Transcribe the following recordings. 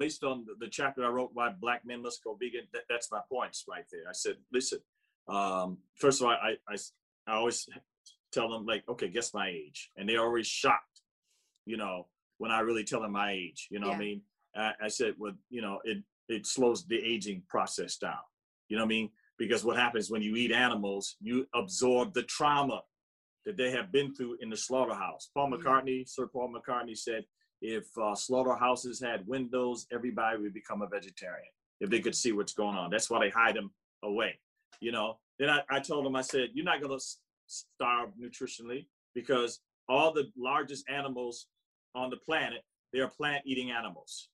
based on the, the chapter I wrote, why black men must go vegan. That, that's my points right there. I said, listen, um, first of all, I, I, I always tell them like, okay, guess my age, and they're always shocked, you know, when I really tell them my age. You know yeah. what I mean? I, I said, well, you know, it it slows the aging process down. You know what I mean? Because what happens when you eat animals, you absorb the trauma that they have been through in the slaughterhouse. Paul McCartney, Sir Paul McCartney said, if uh, slaughterhouses had windows, everybody would become a vegetarian if they could see what's going on. That's why they hide them away. You know. Then I, I told them, I said, you're not going to starve nutritionally because all the largest animals on the planet, they are plant-eating animals.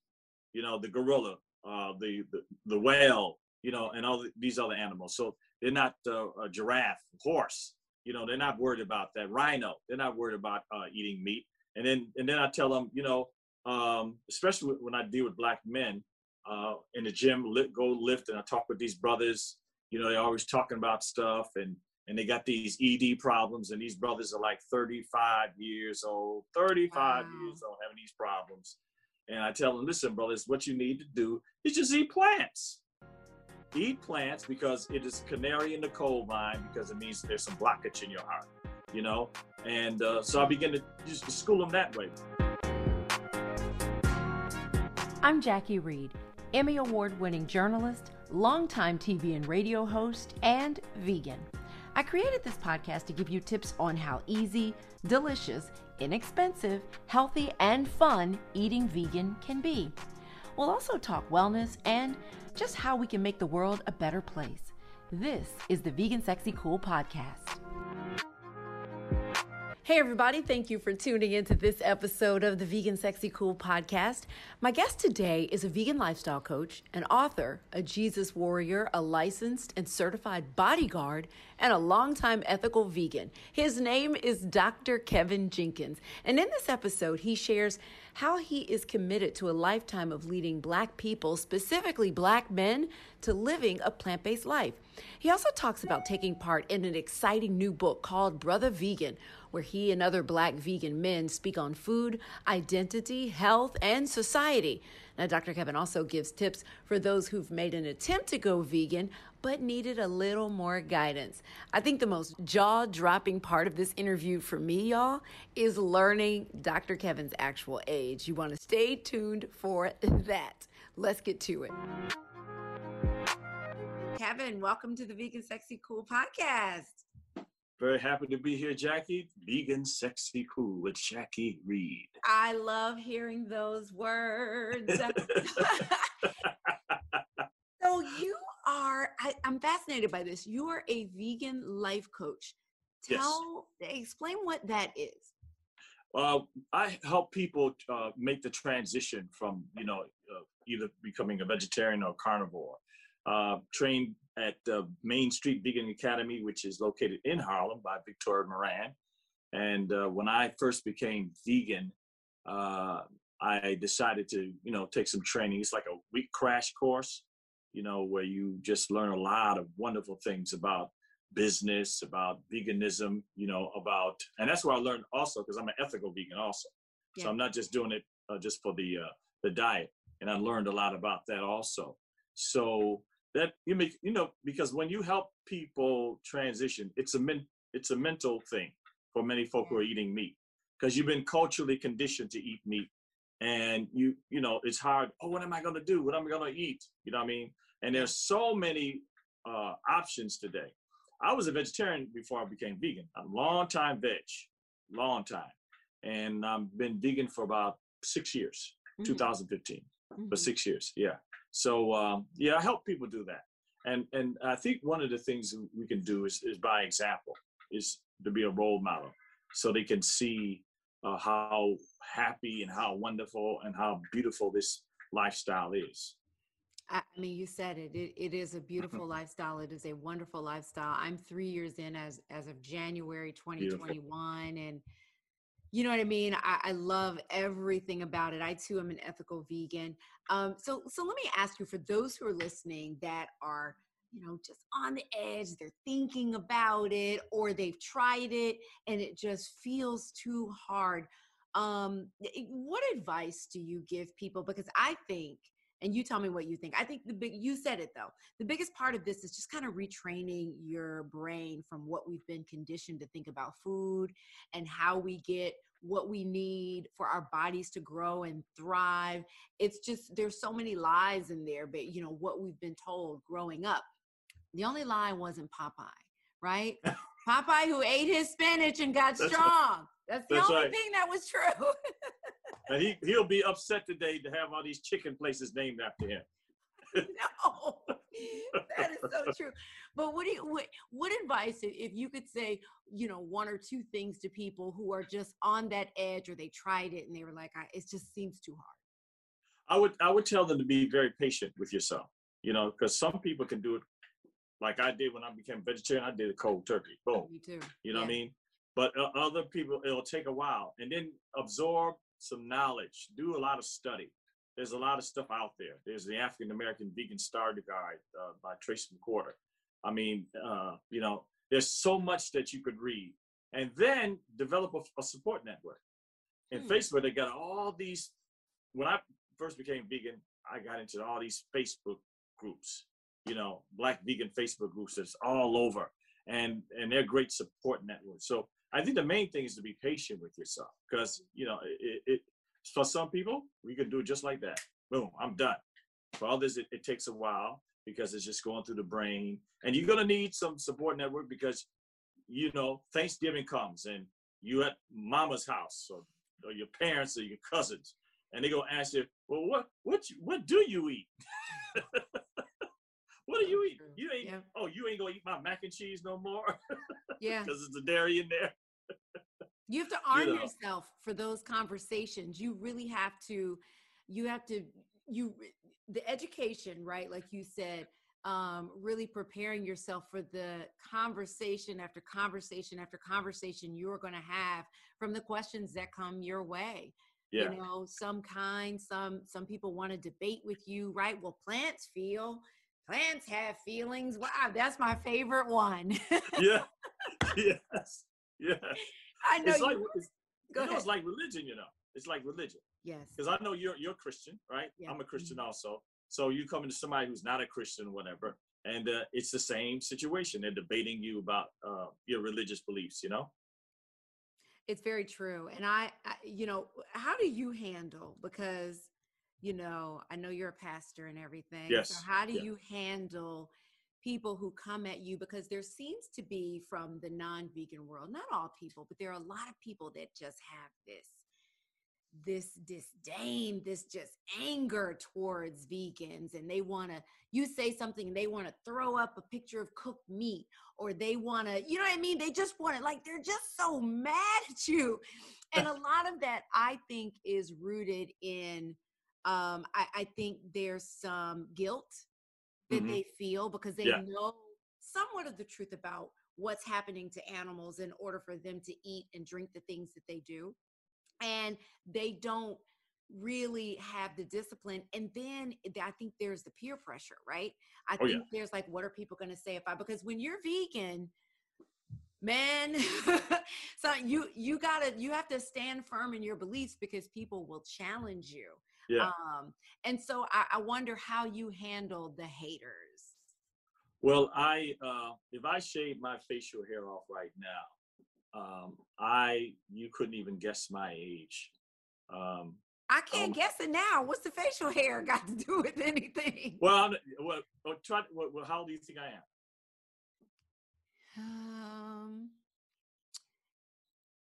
You know, the gorilla, uh, the, the the whale, you know, and all the, these other animals. So they're not uh, a giraffe, horse. You know, they're not worried about that. Rhino, they're not worried about uh, eating meat. And then and then I tell them, you know, um, especially when I deal with black men uh, in the gym, go lift, and I talk with these brothers. You know, they're always talking about stuff, and and they got these ED problems, and these brothers are like 35 years old, 35 wow. years old, having these problems. And I tell them, listen, brothers, what you need to do is just eat plants eat plants because it is canary in the coal mine because it means there's some blockage in your heart, you know? And uh, so I begin to just school them that way. I'm Jackie Reed, Emmy Award winning journalist, longtime TV and radio host, and vegan. I created this podcast to give you tips on how easy, delicious, inexpensive, healthy, and fun eating vegan can be. We'll also talk wellness and just how we can make the world a better place. This is the Vegan Sexy Cool Podcast. Hey, everybody, thank you for tuning into this episode of the Vegan Sexy Cool podcast. My guest today is a vegan lifestyle coach, an author, a Jesus warrior, a licensed and certified bodyguard, and a longtime ethical vegan. His name is Dr. Kevin Jenkins. And in this episode, he shares how he is committed to a lifetime of leading Black people, specifically Black men, to living a plant based life. He also talks about taking part in an exciting new book called Brother Vegan, where he and other Black vegan men speak on food, identity, health, and society. Now, Dr. Kevin also gives tips for those who've made an attempt to go vegan but needed a little more guidance. I think the most jaw dropping part of this interview for me, y'all, is learning Dr. Kevin's actual age. You want to stay tuned for that. Let's get to it. Kevin, welcome to the Vegan Sexy Cool podcast. Very happy to be here, Jackie. Vegan Sexy Cool with Jackie Reed. I love hearing those words. so you are, I, am fascinated by this. You are a vegan life coach. Tell, yes. explain what that is. Uh, I help people uh, make the transition from, you know, uh, either becoming a vegetarian or carnivore. Uh, trained at the Main Street Vegan Academy, which is located in Harlem by Victoria Moran. And uh, when I first became vegan, uh, I decided to, you know, take some training. It's like a week crash course, you know, where you just learn a lot of wonderful things about business, about veganism, you know, about, and that's where I learned also because I'm an ethical vegan also. Yeah. So I'm not just doing it uh, just for the uh, the diet, and I learned a lot about that also. So that you make you know because when you help people transition it's a men it's a mental thing for many folk who are eating meat because you've been culturally conditioned to eat meat and you you know it's hard oh what am i going to do? What am i going to eat? You know what i mean? And there's so many uh, options today. I was a vegetarian before i became vegan a long time veg long time and i've been vegan for about six years mm-hmm. 2015 mm-hmm. for six years yeah so um, yeah, I help people do that, and and I think one of the things we can do is is by example, is to be a role model, so they can see uh, how happy and how wonderful and how beautiful this lifestyle is. I mean, you said it. It, it is a beautiful lifestyle. It is a wonderful lifestyle. I'm three years in as as of January 2021, beautiful. and you know what I mean? I, I, love everything about it. I too am an ethical vegan. Um, so, so let me ask you for those who are listening that are, you know, just on the edge, they're thinking about it, or they've tried it and it just feels too hard. Um, what advice do you give people? Because I think and you tell me what you think. I think the big you said it though. The biggest part of this is just kind of retraining your brain from what we've been conditioned to think about food and how we get what we need for our bodies to grow and thrive. It's just there's so many lies in there, but you know what we've been told growing up. The only lie wasn't Popeye, right? Popeye who ate his spinach and got That's strong. right. That's the That's only right. thing that was true. And he he'll be upset today to have all these chicken places named after him. no, that is so true. But what do you what, what advice if- you could say, you know, one or two things to people who are just on that edge or they tried it and they were like, I, it just seems too hard. I would I would tell them to be very patient with yourself. You know, because some people can do it like I did when I became vegetarian. I did a cold turkey. Boom. Me too. You know what I mean? But uh, other people, it'll take a while, and then absorb some knowledge. Do a lot of study. There's a lot of stuff out there. There's the African American Vegan Starter Guide uh, by Tracye McQuirter. I mean, uh, you know, there's so much that you could read, and then develop a, a support network. In Hmm. Facebook, they got all these. When I first became vegan, I got into all these Facebook groups. You know, Black vegan Facebook groups that's all over and and they're great support networks. So I think the main thing is to be patient with yourself because you know it, it for some people we can do it just like that. Boom, I'm done. For others, it, it takes a while because it's just going through the brain, and you're gonna need some support network because you know Thanksgiving comes and you at mama's house or, or your parents or your cousins, and they gonna ask you, well, what what you, what do you eat? what do you eat? You ain't Yeah. oh you ain't gonna eat my mac and cheese no more Yeah. because it's the dairy in there. You have to arm know. yourself for those conversations. You really have to, you have to, you, the education, right? Like you said, um, really preparing yourself for the conversation after conversation after conversation you're going to have from the questions that come your way. Yeah, You know, some kind, some some people want to debate with you, right? Well, plants feel, plants have feelings. Wow, that's my favorite one. yeah, yes, yeah. I know It's you. like it's, Go you know, it's like religion. You know, it's like religion yes. because I know you're you're Christian, right? Yeah. I'm a Christian also. So you come into somebody who's not a Christian, whatever, and uh, it's the same situation. They're debating you about uh, your religious beliefs. You know. It's very true. And I, I, you know, how do you handle because, you know, I know you're a pastor and everything. So Yes, how do yeah. you handle people who come at you because there seems to be from the non-vegan world, not all people, but there are a lot of people that just have this this disdain, this just anger towards vegans and they want to you say something and they want to throw up a picture of cooked meat or they want to you know what I mean? They just want to like they're just so mad at you. And a lot of that I think is rooted in um I, I think there's some guilt that Mhm. they feel because they Yeah. know somewhat of the truth about what's happening to animals in order for them to eat and drink the things that they do and they don't really have the discipline and then i think there's the peer pressure right i Oh, yeah. think there's like what are people going to say if i because when you're vegan man so you you gotta you have to stand firm in your beliefs because people will challenge you Yeah. um and so I, I wonder how you handle the haters Well, I uh, if I shave my facial hair off right now, um, I you couldn't even guess my age. Um, i can't Um, guess it now what's the facial hair got to do with anything well, I'm, well, try, well, well, how old do you think I am?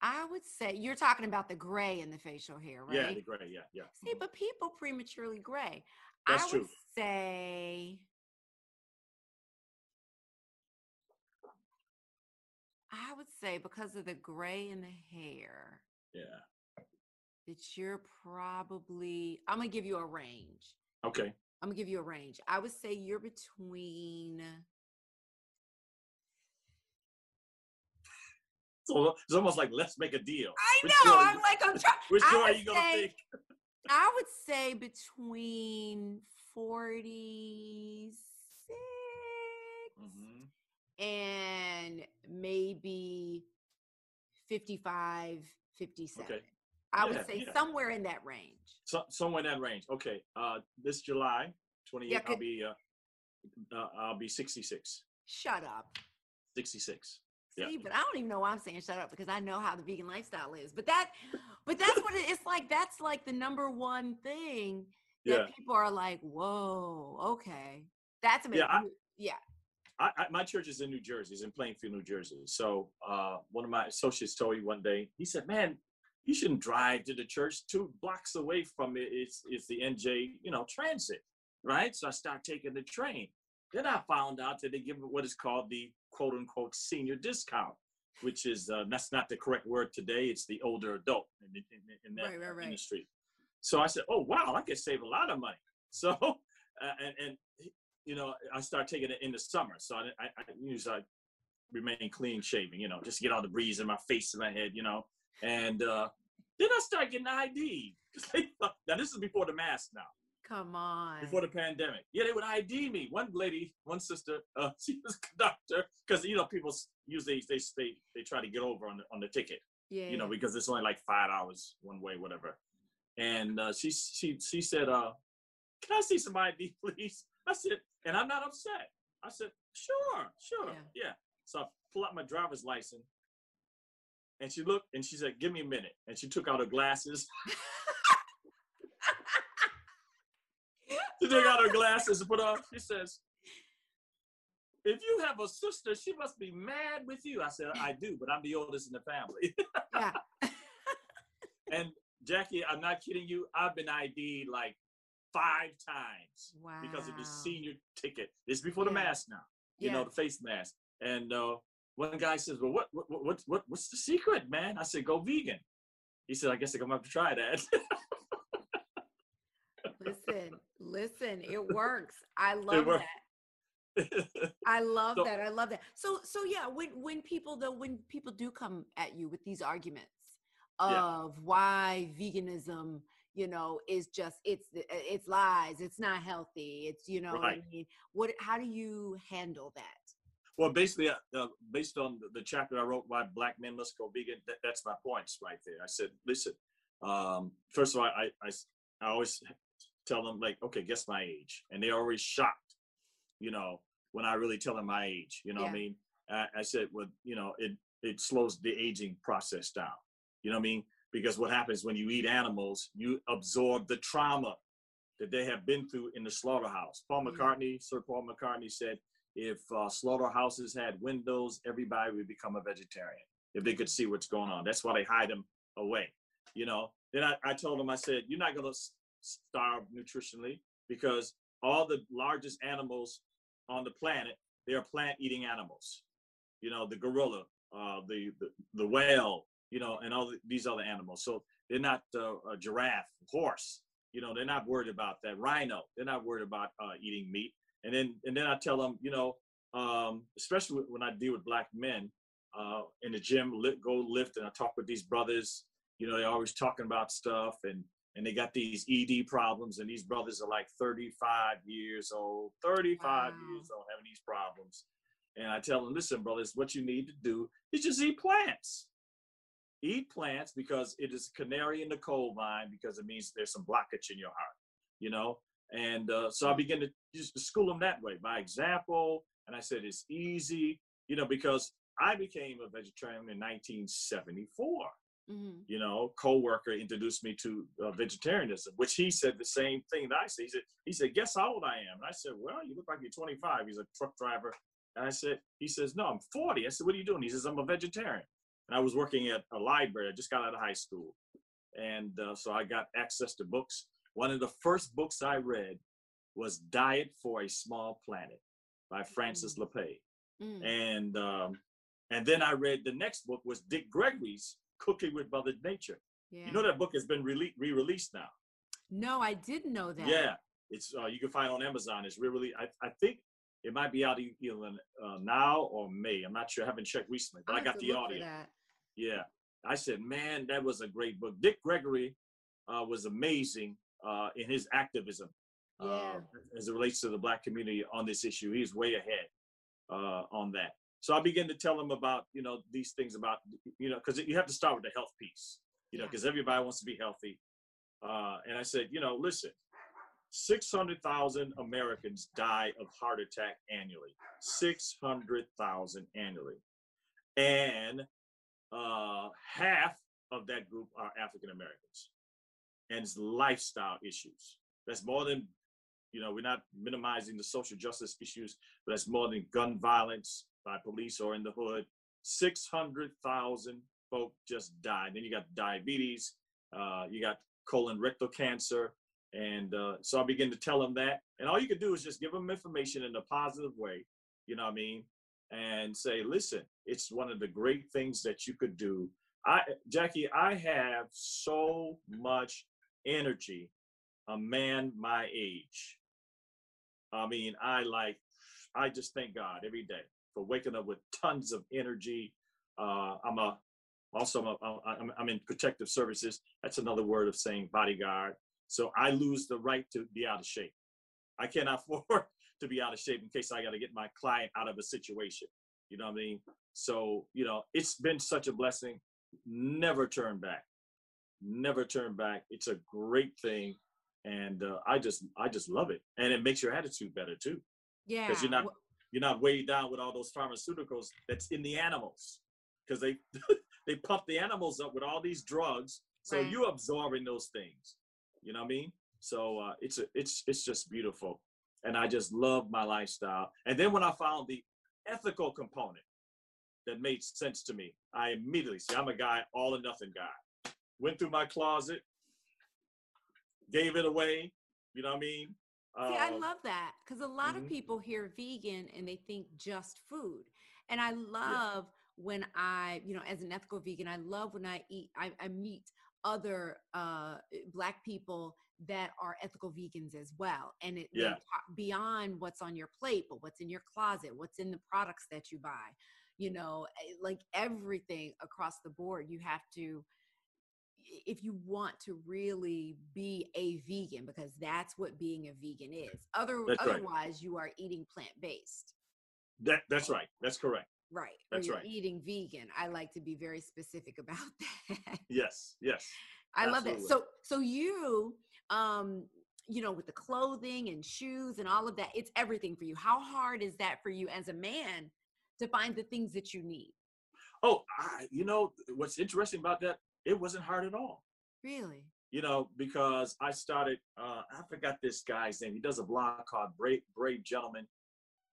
I would say you're talking about the gray in the facial hair, right? Yeah, the gray. Yeah, yeah. See, mhm. but people prematurely gray. That's I would true. say I would say because of the gray in the hair yeah. that you're probably I'm gonna give you a range. Okay. I'm gonna give you a range. I would say you're between So it's almost like let's make a deal. I know. I'm you- like I'm trying. Which one are you gonna say- pick? I would say between 46 Mhm. and maybe 55, 57. Okay. I would say yeah. somewhere in that range. So, somewhere in that range. Okay. Uh, this July 28th, yeah, I'll be uh, uh, I'll be 66. Shut up. 66. See, yeah. but I don't even know why I'm saying shut up because I know how the vegan lifestyle is. But that, but that's what it, it's like. That's like the number one thing that yeah. people are like, "Whoa, okay, that's amazing." Yeah, I, yeah. I, I, my church is in New Jersey, it's in Plainfield, New Jersey. So uh, one of my associates told me one day, he said, "Man, you shouldn't drive to the church. Two blocks away from it, is is the NJ, you know, transit, right?" So I started taking the train. Then I found out that they give what is called the quote unquote senior discount, which is uh, that's not the correct word today. It's the older adult in, in, in that right, right, right. industry. So I said, "Oh wow, I could save a lot of money." So uh, and and you know, I start taking it in the summer. So I, I, I usually remain clean shaving, you know, just get all the breeze in my face and my head, you know. And uh, then I start getting the ID. now this is before the mask now. Come on. Before the pandemic. Yeah, they would ID me. One lady, one sister, uh, she was a conductor because you know people usually they they they try to get over on the on the ticket. Yeah. You know because it's only like five hours one way, whatever. And uh, she she she said, uh, "Can I see some ID, please?" I said, and I'm not upset. I said, "Sure, sure, yeah." yeah. So I pull out my driver's license, and she looked and she said, "Give me a minute." And she took out her glasses. she took out her glasses and put on. She says, if you have a sister, she must be mad with you. I said, I do, but I'm the oldest in the family. yeah. and Jackie, I'm not kidding you. I've been ID'd like five times wow. because of the senior ticket. It's before yeah. the mask now, you yeah. know, the face mask. And uh, one guy says, "Well, what, what, what, what, what's the secret, man?" I said, "Go vegan." He said, "I guess I'm gonna have to try that." listen, listen, it works. I love works. that. I love so, that. I love that. So, so yeah, when when people though, when people do come at you with these arguments of yeah. why veganism you know is just it's it's lies it's not healthy it's you know right. I mean what how do you handle that well basically uh, uh, based on the chapter i wrote why black men must go vegan that, that's my points right there i said listen um, first of all I, I i always tell them like okay guess my age and they're always shocked you know when i really tell them my age you know yeah. what i mean I, I said well you know it it slows the aging process down you know what i mean because what happens when you eat animals, you absorb the trauma that they have been through in the slaughterhouse. Paul mm-hmm. McCartney, Sir Paul McCartney said, if uh, slaughterhouses had windows, everybody would become a vegetarian if they could see what's going on. That's why they hide them away. You know. Then I, I told him, I said, you're not going to starve nutritionally because all the largest animals on the planet, they are plant-eating animals. You know, the gorilla, uh, the, the the whale, you know, and all these other animals. So they're not uh, a giraffe, horse. You know, they're not worried about that. Rhino, they're not worried about uh, eating meat. And then and then I tell them, you know, um, especially when I deal with black men uh, in the gym, go lift, and I talk with these brothers. You know, they're always talking about stuff, and and they got these ED problems, and these brothers are like 35 years old, 35 wow. years old, having these problems. And I tell them, listen, brothers, what you need to do is just eat plants eat plants because it is a canary in the coal mine because it means there's some blockage in your heart, you know? And uh, so I began to just school them that way by example. And I said, it's easy, you know, because I became a vegetarian in 1974. Mm-hmm. You know, co-worker introduced me to uh, vegetarianism, which he said the same thing that I said. He said, he said, guess how old I am? And I said, well, you look like you're 25. He's a truck driver. And I said, he says, no, I'm 40. I said, what are you doing? He says, I'm a vegetarian and I was working at a library. I just got out of high school, and uh, so I got access to books. One of the first books I read was "Diet for a Small Planet" by Frances mm. Lappé, mm. and um, and then I read the next book was Dick Gregory's "Cooking with Mother Nature." Yeah. You know that book has been re- re-released now. No, I didn't know that. Yeah, it's uh, you can find on Amazon. It's really I, I think it might be out either uh, now or May. I'm not sure. I haven't checked recently, but I, I got the audio. Yeah. I said, man, that was a great book. Dick Gregory uh, was amazing uh, in his activism uh, yeah. as it relates to the black community on this issue. He's way ahead uh, on that. So I began to tell him about, you know, these things about, you know, because you have to start with the health piece. you know, Yeah. because everybody wants to be healthy. Uh, and I said, you know, listen, 600,000 Americans die of heart attack annually. 600,000 annually. And uh, half of that group are African Americans. And it's lifestyle issues. That's more than, you know, we're not minimizing the social justice issues, but that's more than gun violence by police or in the hood. 600,000 folk just died. Then you got diabetes, uh, you got colon rectal cancer. And uh, so I begin to tell them that. And all you can do is just give them information in a positive way, you know what I mean? And say, listen, it's one of the great things that you could do. I, Jackie, I have so much energy, a man my age. I mean, I like, I just thank God every day for waking up with tons of energy. Uh, I'm a also I'm, a, I'm, I'm in protective services. That's another word of saying bodyguard. So I lose the right to be out of shape. I cannot afford to be out of shape in case I got to get my client out of a situation. You know what I mean? So you know, it's been such a blessing. Never turn back. Never turn back. It's a great thing, and uh, I just I just love it, and it makes your attitude better too Yeah. because you're not you're not weighed down with all those pharmaceuticals that's in the animals. Because they they pump the animals up with all these drugs so Right. you're absorbing those things. You know what i mean? So uh, it's a, it's it's just beautiful. And i just love my lifestyle. And then when i found the ethical component that made sense to me i immediately see i'm a guy all or nothing guy. Went through my closet gave it away you know what i mean See, I Um, love that because a lot of mhm. people hear vegan and they think just food. And I love when I, you know, as an ethical vegan, I love when I eat, I, I meet other uh, Black people that are ethical vegans as well. And it Yeah. talk beyond what's on your plate, but what's in your closet, what's in the products that you buy, you know, eh, like everything across the board, you have to if you want to really be a vegan because that's what being a vegan is. Other That's right. otherwise you are eating plant-based. That that's right. That's correct. Right That's right. eating vegan. I like to be very specific about that. Yes yes. I love that. So so you um you know with the clothing and shoes and all of that it's everything for you. How hard is that for you as a man to find the things that you need? Oh, I, you know what's interesting about that? It wasn't hard at all. really You know, because I started. Uh, I forgot this guy's name. He does a blog called Brave Brave Gentleman,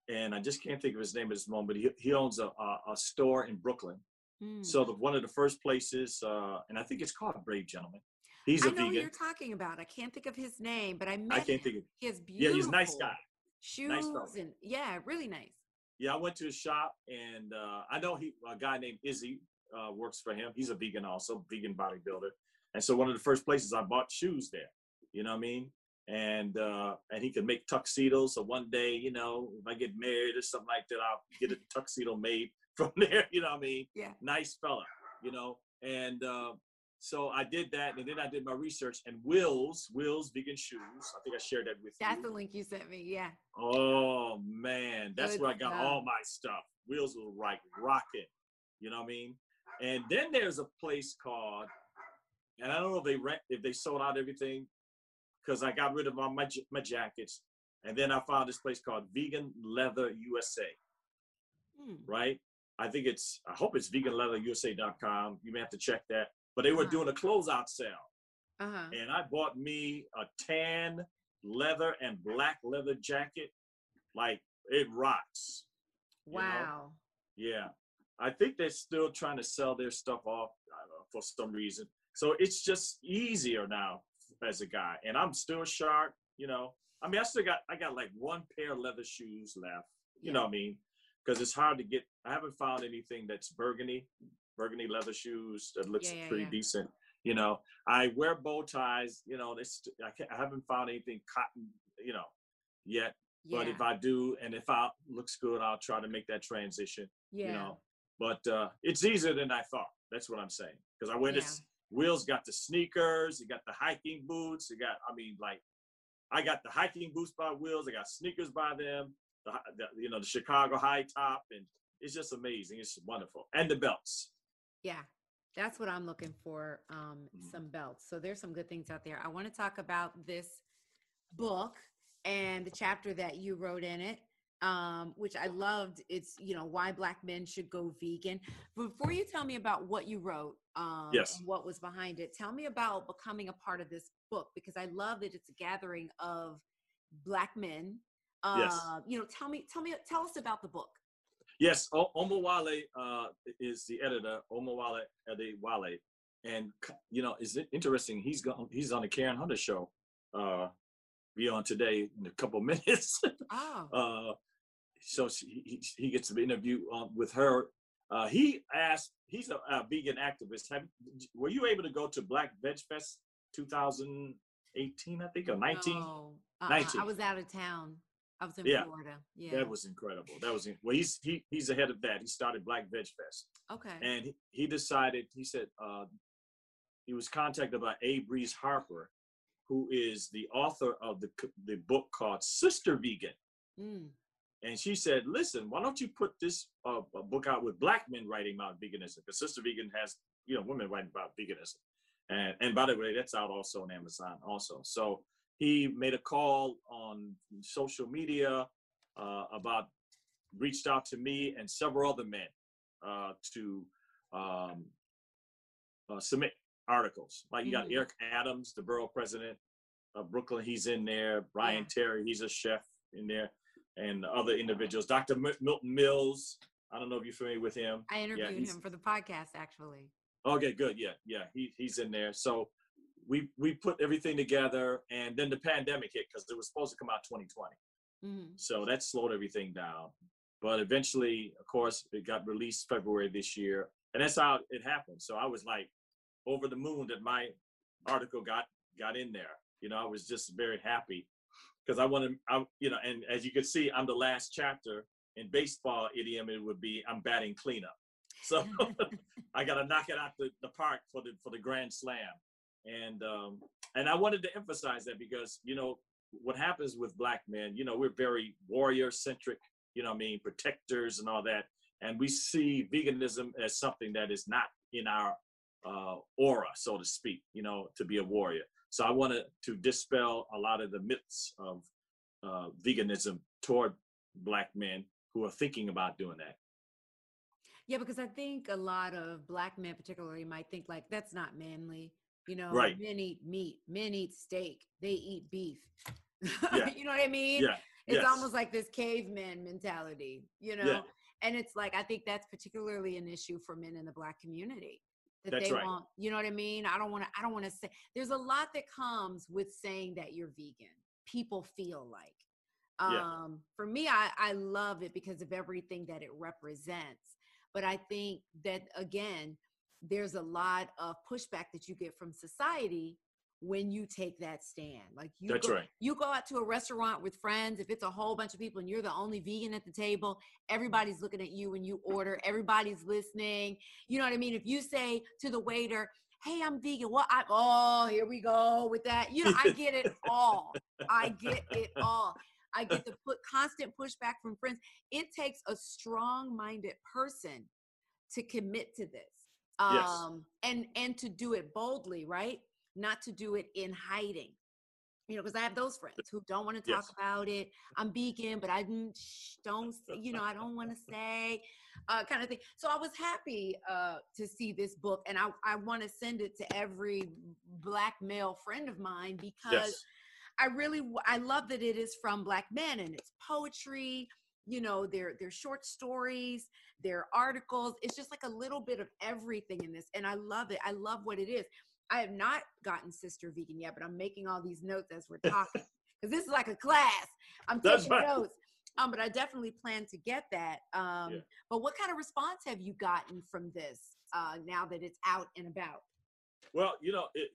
and I just can't think of his name at this moment. But he he owns a a, a store in Brooklyn. Hmm. So the one of the first places, uh, and I think it's called Brave Gentleman. He's a I know who vegan. you're talking about. I can't think of his name, but I met I can't him. think of. He has beautiful. Yeah, he's a nice guy. shoes fella. and yeah, really nice. Yeah, I went to his shop, and uh, I know he a guy named Izzy uh, works for him. He's a vegan also, vegan bodybuilder. And so one of the first places I bought shoes there. You know what I mean? And uh, and he could make tuxedos. So one day, you know, if I get married or something like that, I'll get a tuxedo made from there. You know what I mean? Yeah. Nice fella. You know, and uh, so I did that, and then I did my research. And Will's Will's vegan shoes. I think I shared that with That's you. That's the link you sent me. Yeah. Oh man, that's Good where I got stuff. all my stuff. Wheels were like rocking, you know what I mean? And then there's a place called, and I don't know if they rent if they sold out everything, because I got rid of all my my jackets, and then I found this place called Vegan Leather USA. Hmm. Right? I think it's I hope it's veganleatherusa.com. You may have to check that. But they were Uh-huh. doing a closeout sale Uh-huh. and I bought me a tan leather and black leather jacket. Like it rocks. you know? Wow. Yeah. I think they're still trying to sell their stuff off know, for some reason. So it's just easier now as a guy. And I'm still sharp, you know. I mean, I still got I got like one pair of leather shoes left. You know what I mean? Because it's hard to get I haven't found anything that's burgundy, burgundy leather shoes that looks Yeah, yeah, pretty yeah. decent. You know, I wear bow ties. You know, this I, I haven't found anything cotton. You know, yet. Yeah. But if I do, and if I looks good, I'll try to make that transition. yeah. You know, but uh, it's easier than I thought. That's what I'm saying. Because I wear this. Will's got the sneakers. He got the hiking boots. He got. I mean, like, I got the hiking boots by Will's. I got sneakers by them. The, the you know the Chicago high top, and it's just amazing. It's wonderful, and the belts. yeah. That's what I'm looking for. Um, Mhm. some belts. So there's some good things out there. I want to talk about this book and the chapter that you wrote in it, um, which I loved. It's you know why black men should go vegan. Before you tell me about what you wrote, um, Yes. and what was behind it, tell me about becoming a part of this book because I love that it's a gathering of black men. Uh, Yes. You know, tell me, tell me, tell us about the book. Yes, o- Omowale uh, is the editor, Omowale Adewale, and you know, is it interesting? He's gone. He's on the Karen Hunter show. Uh, be on today in a couple minutes. Oh, uh, so she, he, he gets to interview um, with her. Uh, he asked. He's a, a vegan activist. Have, were you able to go to Black Veg Fest 2018? I think or 19. No. Uh-uh, 19. I was out of town. I was in Yeah. Florida. Yeah. That was incredible. That was in- well. He's he he's ahead of that. He started Black Veg Fest. okay. and he, he decided he said uh, he was contacted by A. Breeze Harper who is the author of the, the book called Sistah Vegan Mm. And she said listen why don't you put this uh, book out with black men writing about veganism because Sistah Vegan has you know women writing about veganism and and by the way that's out also on amazon also so he made a call on social media uh, about reached out to me and several other men uh, to um, uh, submit articles. Like you got Mhm. Eric Adams, the borough president of Brooklyn, he's in there. Bryant Yeah. Terry, he's a chef in there, and other individuals. Dr. M- Milton Mills, I don't know if you're familiar with him. I interviewed he's- him for the podcast, actually. Okay, good. Yeah, yeah, he, he's in there. So we we put everything together, and then the pandemic hit because it was supposed to come out 2020. Mm. So that slowed everything down. But eventually, of course, it got released February this year. And that's how it happened. So I was like over the moon that my article got got in there. You know, I was just very happy because I wanted, I, you know, and as you can see, I'm the last chapter. In baseball idiom, it would be I'm batting cleanup. So I got to knock it out the, the park for the for the grand slam. And um, and I wanted to emphasize that because you know what happens with black men, you know, we're very warrior centric, you know I mean, protectors and all that. And we see veganism as something that is not in our uh, aura, so to speak, you know, to be a warrior. So I wanted to dispel a lot of the myths of uh, veganism toward black men who are thinking about doing that. Yeah, because I think a lot of black men, particularly, might think like that's not manly. You know, Right. men eat meat, men eat steak, they eat beef. Yeah. you know what I mean? Yeah. It's yes. almost like this caveman mentality, you know? Yeah. And it's like, I think that's particularly an issue for men in the black community. That That's they right. want, you know what I mean? I don't want to, I don't want to say, there's a lot that comes with saying that you're vegan. People feel like. Yeah. Um, for me, I, I love it because of everything that it represents. But I think that again, there's a lot of pushback that you get from society when you take that stand. Like you That's go, right. you go out to a restaurant with friends, if it's a whole bunch of people and you're the only vegan at the table, everybody's looking at you when you order, everybody's listening. You know what I mean? If you say to the waiter, Hey, I'm vegan. Well, I oh, here we go with that. You know, I get it all. I get it all. I get the put constant pushback from friends. It takes a strong-minded person to commit to this. Yes. Um and and to do it boldly, right? Not to do it in hiding. You know, because I have those friends who don't want to talk Yes. about it. I'm vegan, but I didn't- shh, don't, you know, I don't want to say, uh, kind of thing. So I was happy uh, to see this book, and I, I want to send it to every black male friend of mine because Yes. I really I love that it is from black men and it's poetry, you know, they're they're short stories, they're articles. It's just like a little bit of everything in this and I love it. I love what it is. I have not gotten Sistah Vegan yet, but I'm making all these notes as we're talking cuz this is like a class. I'm That's taking right. notes. Um but I definitely plan to get that. Um Yeah. but what kind of response have you gotten from this uh now that it's out and about? Well, you know, it,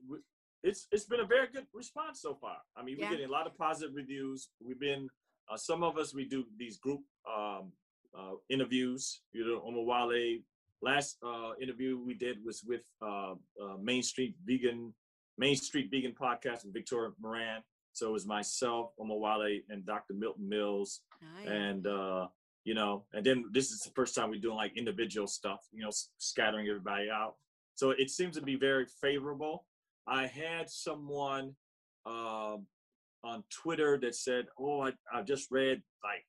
it's it's been a very good response so far. I mean, we're getting a lot of positive reviews. We've been uh, some of us we do these group um, uh, interviews. You know, Omowale. Last uh, interview we did was with uh, uh, Main Street Vegan Main Street Vegan Podcast with Victoria Moran. So it was myself, Omowale, and Dr. Milton Mills Nice. and uh you know and then this is the first time we're doing like individual stuff you know scattering everybody out So it seems to be very favorable. I had someone um, on Twitter that said, "Oh, I, I just read like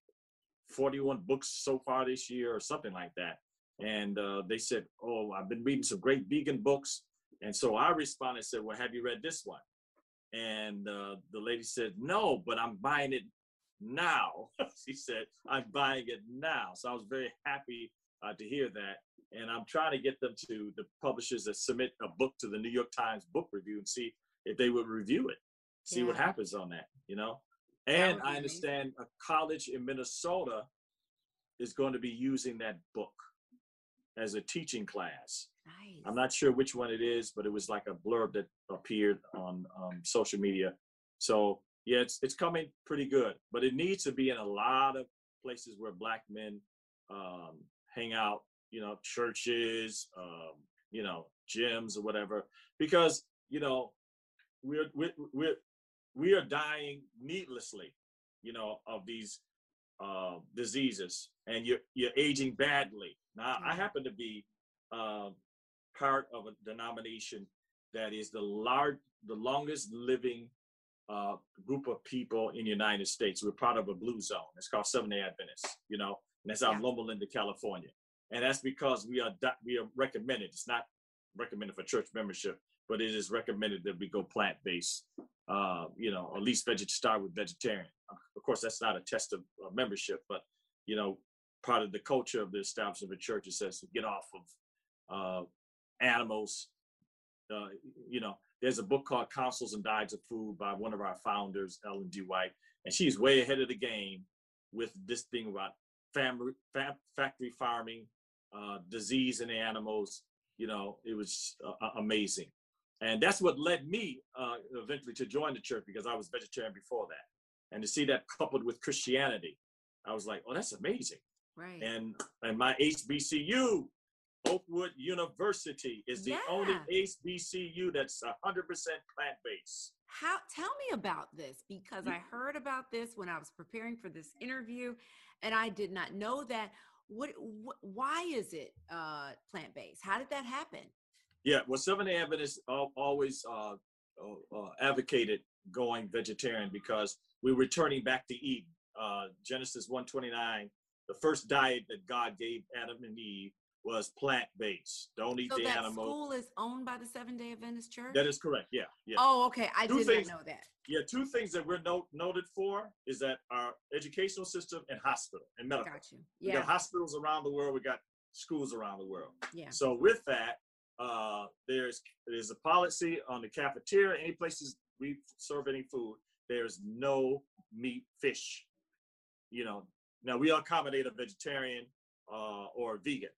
41 books so far this year, or something like that." And uh, they said, "Oh, I've been reading some great vegan books." And so I responded and said, "Well, have you read this one?" And uh, the lady said, "No, but I'm buying it now." she said, "I'm buying it now." So I was very happy uh, to hear that. And I'm trying to get them to the publishers that submit a book to the New York Times Book Review and see if they would review it, see yeah. what happens on that. You know. And I understand a college in Minnesota is going to be using that book as a teaching class. Nice. I'm not sure which one it is, but it was like a blurb that appeared on um, social media. So yeah, it's it's coming pretty good, but it needs to be in a lot of places where black men um, hang out. You know, churches, um, you know, gyms or whatever, because you know we're we're we're we are dying needlessly, you know, of these uh, diseases, and you're you're aging badly. Now, I happen to be uh, part of a denomination that is the large, the longest living uh, group of people in the United States. We're part of a blue zone. It's called Seventh Day Adventists, you know, and that's out yeah. Loma Linda, California. And that's because we are we are recommended. It's not recommended for church membership, but it is recommended that we go plant based. Uh, you know, at least veget start with vegetarian. Of course, that's not a test of uh, membership, but you know, part of the culture of the establishment of a church. It says get off of uh, animals. Uh, you know, there's a book called Counsels and Diets of Food by one of our founders, Ellen G. White, and she's way ahead of the game with this thing about factory farming, uh, disease in the animals. You know, it was uh, amazing. And that's what led me uh, eventually to join the church because I was vegetarian before that. And to see that coupled with Christianity, I was like, oh, that's amazing. Right. And and my HBCU, Oakwood University, is the yeah. only HBCU that's 100% plant based. How tell me about this because I heard about this when I was preparing for this interview, and I did not know that. What, what why is it uh, plant based? How did that happen? Yeah, well, Seventh Day Adventists always uh, uh, uh, advocated going vegetarian because we're returning back to Eden. Uh, Genesis 129 the first diet that God gave Adam and Eve was plant based. Don't eat so the that animal. School is owned by the Seventh Day Adventist Church. That is correct. Yeah, yeah. Oh, okay. I two did things, not know that. Yeah, two things that we're note, noted for is that our educational system and hospital and medical. Got you. Yeah. We got hospitals around the world. We got schools around the world. Yeah. So with that, uh, there's there's a policy on the cafeteria. Any places we serve any food, there's no meat, fish. You know, now we accommodate a vegetarian uh, or a vegan,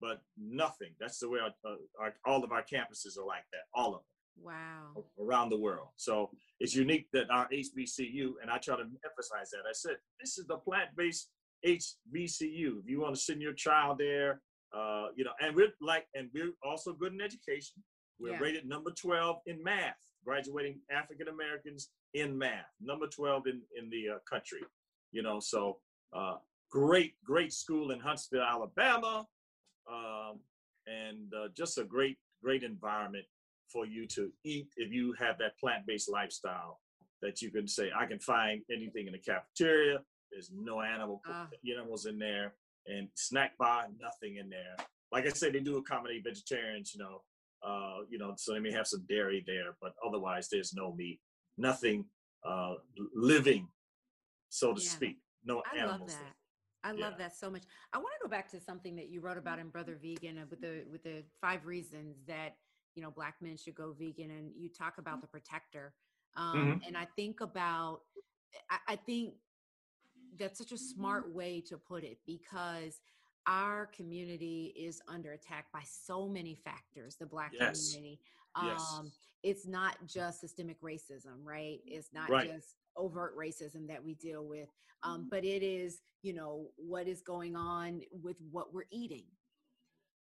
but nothing. That's the way our, uh, our, all of our campuses are like that. All of them. Wow. Around the world. So it's unique that our HBCU, and I try to emphasize that. I said this is the plant-based HBCU. If you want to send your child there, uh, you know, and we're like, and we're also good in education. We're yeah. rated number 12 in math, graduating African Americans in math, number 12 in in the uh, country. You know, so uh, great, great school in Huntsville, Alabama, um, and uh, just a great, great environment for you to eat if you have that plant-based lifestyle. That you can say, I can find anything in the cafeteria. There's no animal uh. animals in there, and snack bar, nothing in there. Like I said, they do accommodate vegetarians, you know, uh, you know, so they may have some dairy there, but otherwise there's no meat, nothing uh, living, so to yeah. speak no I animals. Love that. I yeah. love that so much. I want to go back to something that you wrote about in Brother Vegan uh, with the with the five reasons that you know black men should go vegan, and you talk about the protector. Um, mm-hmm. And I think about, I, I think that's such a smart way to put it because our community is under attack by so many factors the black yes. community um, yes. it's not just systemic racism right it's not right. just overt racism that we deal with um, but it is you know what is going on with what we're eating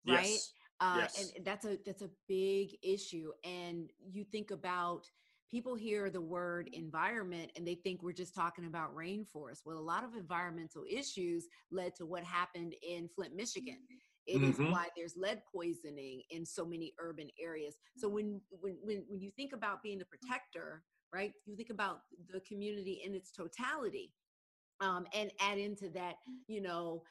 right yes. Uh, yes. and that's a that's a big issue and you think about people hear the word environment and they think we're just talking about rainforest well a lot of environmental issues led to what happened in flint michigan It mm-hmm. is why there's lead poisoning in so many urban areas. So when when when when you think about being the protector, right? You think about the community in its totality. Um, and add into that, you know,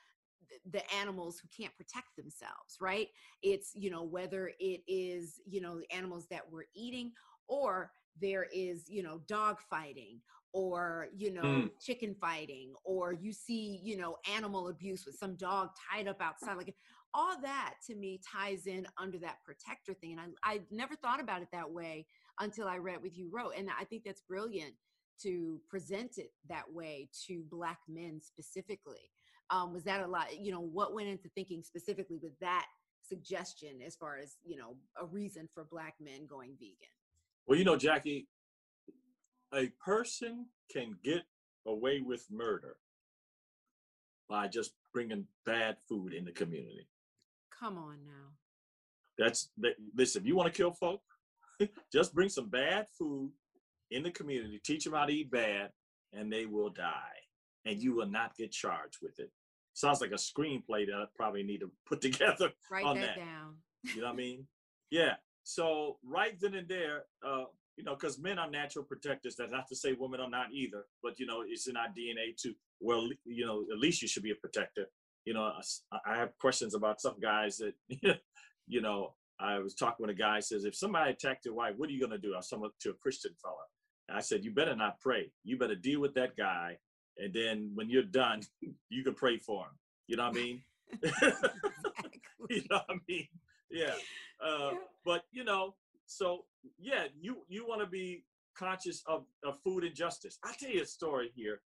the animals who can't protect themselves right it's you know whether it is you know the animals that we're eating or there is you know dog fighting or you know mm. chicken fighting or you see you know animal abuse with some dog tied up outside like all that to me ties in under that protector thing and i i never thought about it that way until i read what you wrote and i think that's brilliant to present it that way to black men specifically um, was that a lot you know what went into thinking specifically with that suggestion as far as you know a reason for black men going vegan well you know jackie a person can get away with murder by just bringing bad food in the community come on now that's that, listen if you want to kill folk just bring some bad food in the community teach them how to eat bad and they will die and you will not get charged with it sounds like a screenplay that I probably need to put together Write on that, that. down. You know what I mean? Yeah. So right then and there, uh, you know, because men are natural protectors. That's not to say women are not either, but you know, it's in our DNA too. Well, you know, at least you should be a protector. You know, I have questions about some guys that, you know, I was talking with a guy says, if somebody attacked your wife, what are you going to do? I someone to a Christian fella. And I said, you better not pray. You better deal with that guy and then when you're done, you can pray for him. You know what I mean? you know what I mean? Yeah. Uh, but you know, so yeah, you you want to be conscious of, of food injustice. I'll tell you a story here.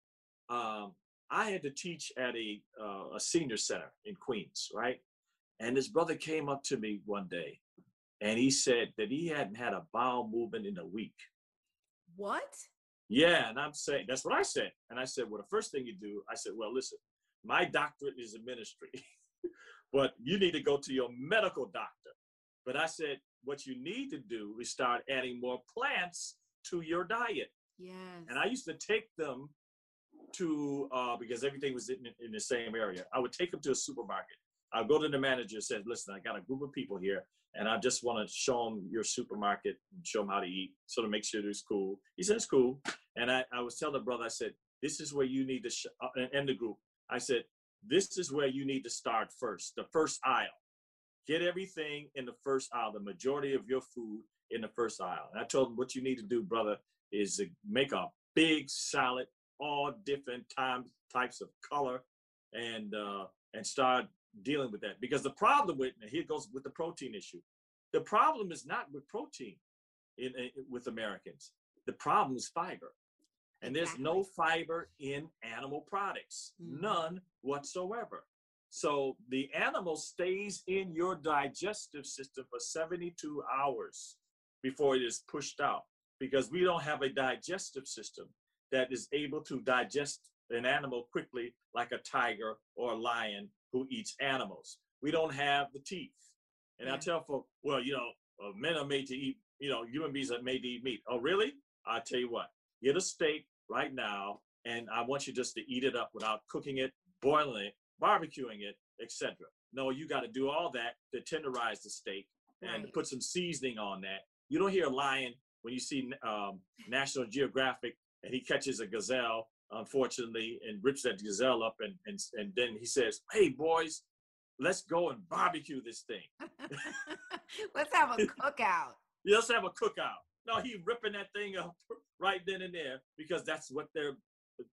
Um, I had to teach at a uh, a senior center in Queens, right? And this brother came up to me one day, and he said that he hadn't had a bowel movement in a week. What? Yeah, and I'm saying that's what I said. And I said, well, the first thing you do, I said, well, listen, my doctorate is in ministry, but you need to go to your medical doctor. But I said, what you need to do is start adding more plants to your diet. Yes. And I used to take them to uh, because everything was in, in the same area. I would take them to a supermarket. I'll go to the manager and say, listen, I got a group of people here and I just want to show them your supermarket and show them how to eat, sort of make sure it's cool. He said, it's cool. And I, I was telling the brother, I said, this is where you need to, sh-, uh, and the group, I said, this is where you need to start first, the first aisle. Get everything in the first aisle, the majority of your food in the first aisle. And I told him, what you need to do, brother, is make a big salad, all different times, types of color, and uh, and start dealing with that because the problem with here goes with the protein issue the problem is not with protein in, in with americans the problem is fiber and there's exactly. no fiber in animal products mm-hmm. none whatsoever so the animal stays in your digestive system for 72 hours before it is pushed out because we don't have a digestive system that is able to digest an animal quickly like a tiger or a lion who eats animals. We don't have the teeth. And yeah. I tell folks, well, you know, uh, men are made to eat, you know, human beings are made to eat meat. Oh, really? I tell you what, get a steak right now, and I want you just to eat it up without cooking it, boiling it, barbecuing it, etc. No, you got to do all that to tenderize the steak and right. put some seasoning on that. You don't hear a lion when you see um, National Geographic and he catches a gazelle unfortunately, and rips that gazelle up, and and and then he says, "Hey boys, let's go and barbecue this thing. let's have a cookout. let's have a cookout." No, he ripping that thing up right then and there because that's what they're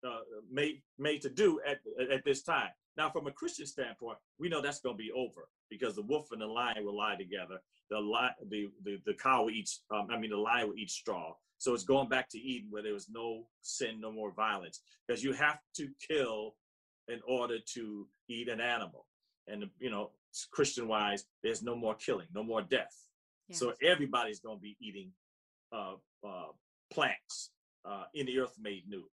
uh, made made to do at at this time. Now, from a Christian standpoint, we know that's going to be over because the wolf and the lion will lie together. The li- the, the the cow will eat. Um, I mean, the lion will eat straw. So it's going back to Eden where there was no sin, no more violence, because you have to kill in order to eat an animal. And you know, Christian wise, there's no more killing, no more death. Yes. So everybody's going to be eating uh, uh, plants uh, in the earth made new,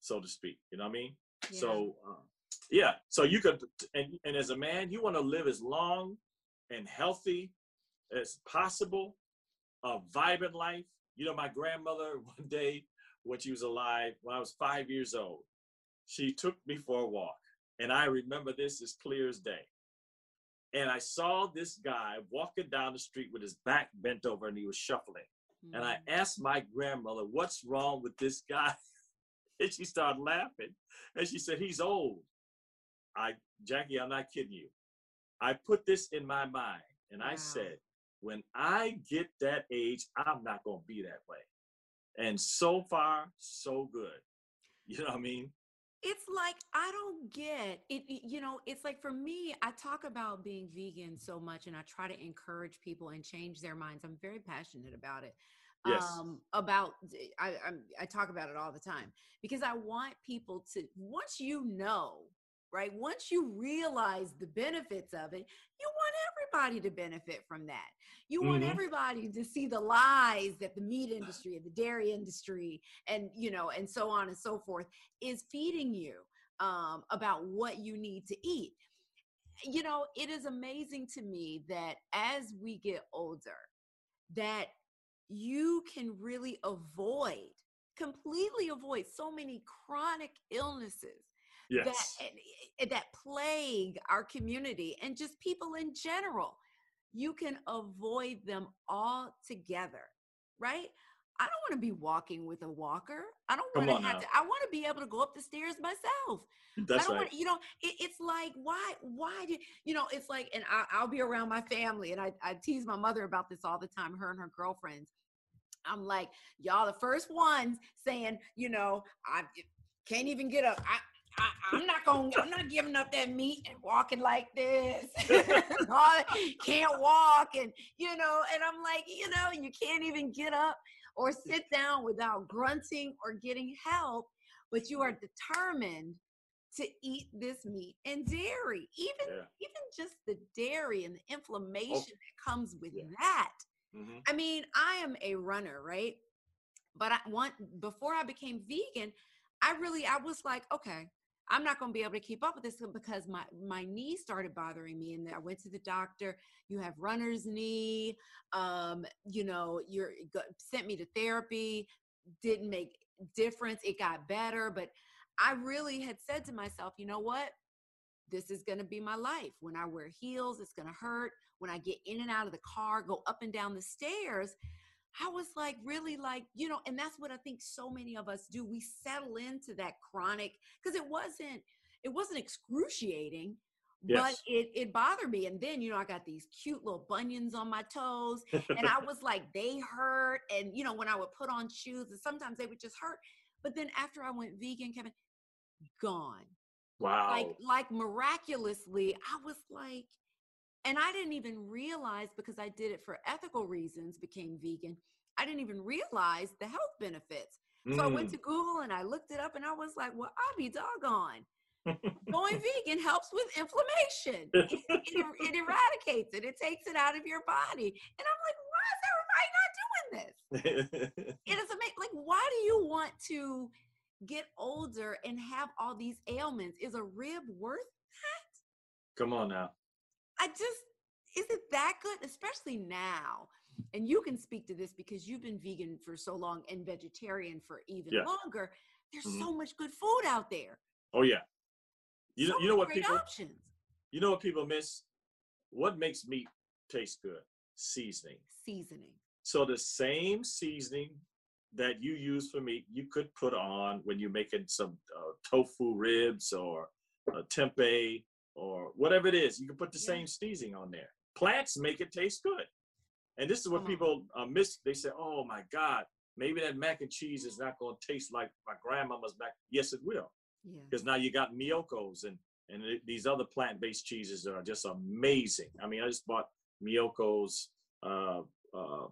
so to speak. You know what I mean? Yeah. So uh, yeah, so you could, and, and as a man, you want to live as long and healthy as possible, a vibrant life, you know, my grandmother, one day when she was alive, when I was five years old, she took me for a walk. And I remember this as clear as day. and I saw this guy walking down the street with his back bent over and he was shuffling. Mm-hmm. And I mm. asked my grandmother, What's wrong with this guy? and she started laughing. And she said, He's old. I, Jackie, I'm not kidding you. I put this in my mind and wow. I said, when I get that age, I'm not going to be that way. And so far, so good. You know what I mean? It's like I don't get it. You know, it's like for me, I talk about being vegan so much, and I try to encourage people and change their minds. I'm very passionate about it. Yes. Um, about I, I I talk about it all the time because I want people to once you know right? Once you realize the benefits of it, you want everybody to benefit from that. You mm-hmm. want everybody to see the lies that the meat industry and the dairy industry and you know and so on and so forth is feeding you um, about what you need to eat. You know, it is amazing to me that as we get older, that you can really avoid completely avoid so many chronic illnesses yes. that eh, that plague our community and just people in general you can avoid them all together right i don't want to be walking with a walker i don't want to have to i want to be able to go up the stairs myself that's I don't right. Want, you know, it, it's like why, why did you know? It's like, and I, will be around my family, and I, I tease my mother about this all the time. Her and her girlfriends. I'm like, y'all, the first ones saying, you know, I can't even get up. I, I, am not going. I'm not giving up that meat and walking like this. can't walk, and you know. And I'm like, you know, you can't even get up or sit down without grunting or getting help. But you are determined to eat this meat and dairy, even yeah. even just the dairy and the oh. inflammation oh. that comes with yeah. that. Mm-hmm. I mean, I am a runner, right? But I want before I became vegan, I really I was like, okay, I'm not going to be able to keep up with this because my my knee started bothering me, and I went to the doctor. You have runner's knee. Um, you know, you're sent me to therapy. Didn't make difference. It got better, but I really had said to myself, you know what? This is going to be my life. When I wear heels, it's going to hurt. When I get in and out of the car, go up and down the stairs, I was like, really like, you know, and that's what I think so many of us do. We settle into that chronic because it wasn't, it wasn't excruciating, yes. but it it bothered me. And then, you know, I got these cute little bunions on my toes, and I was like, they hurt. And you know, when I would put on shoes, and sometimes they would just hurt. But then after I went vegan, Kevin, gone. Wow. Like like miraculously, I was like, and I didn't even realize because I did it for ethical reasons, became vegan. I didn't even realize the health benefits. Mm. So I went mm. to Google and I looked it up and I was like, well, I'll be doggone. Going vegan helps with inflammation. It, it, it, eradicates it. It takes it out of your body. And I'm like, why is everybody not doing this? it is amazing. Like, why do you want to get older and have all these ailments? Is a rib worth that? Come on now. I just, is it that good? Especially now. And you can speak to this because you've been vegan for so long and vegetarian for even yeah. longer. There's mm-hmm. so much good food out there. Oh yeah. You so know, you know what people options. You know what people miss? What makes meat taste good? Seasoning. Seasoning. So the same seasoning that you use for meat, you could put on when you're making some uh, tofu ribs or uh, tempeh or whatever it is. You can put the yeah. same seasoning on there. Plants make it taste good. And this is what people uh, miss. They say, oh my God, maybe that mac and cheese is not going to taste like my grandmama's mac. Yes, it will. Because yeah. now you got Miyoko's and, and it, these other plant-based cheeses are just amazing. I mean, I just bought Miyoko's, uh, uh,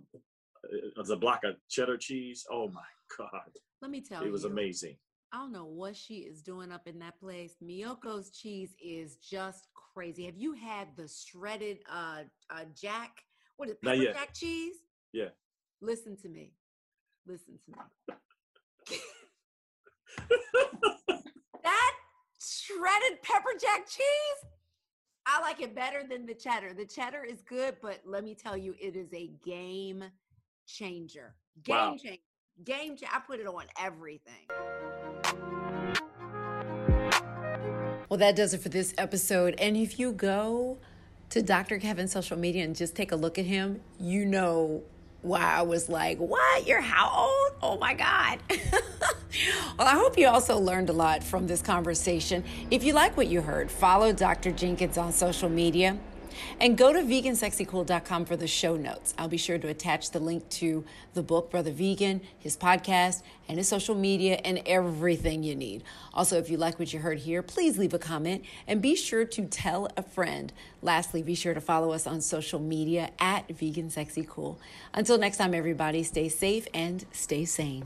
the block of cheddar cheese. Oh my God. Let me tell you. It was amazing. I don't know what she is doing up in that place. Miyoko's cheese is just crazy. Have you had the shredded uh, uh jack? What is it? Pepper jack cheese? Yeah. Listen to me. Listen to me. that shredded pepper jack cheese, I like it better than the cheddar. The cheddar is good, but let me tell you, it is a game changer. Game wow. changer. Game. I put it on everything. Well, that does it for this episode. And if you go to Dr. Kevin's social media and just take a look at him, you know why I was like, What? You're how old? Oh my God. well, I hope you also learned a lot from this conversation. If you like what you heard, follow Dr. Jenkins on social media. And go to vegansexycool.com for the show notes. I'll be sure to attach the link to the book, Brother Vegan, his podcast, and his social media, and everything you need. Also, if you like what you heard here, please leave a comment and be sure to tell a friend. Lastly, be sure to follow us on social media at Vegan Sexy Cool. Until next time, everybody, stay safe and stay sane.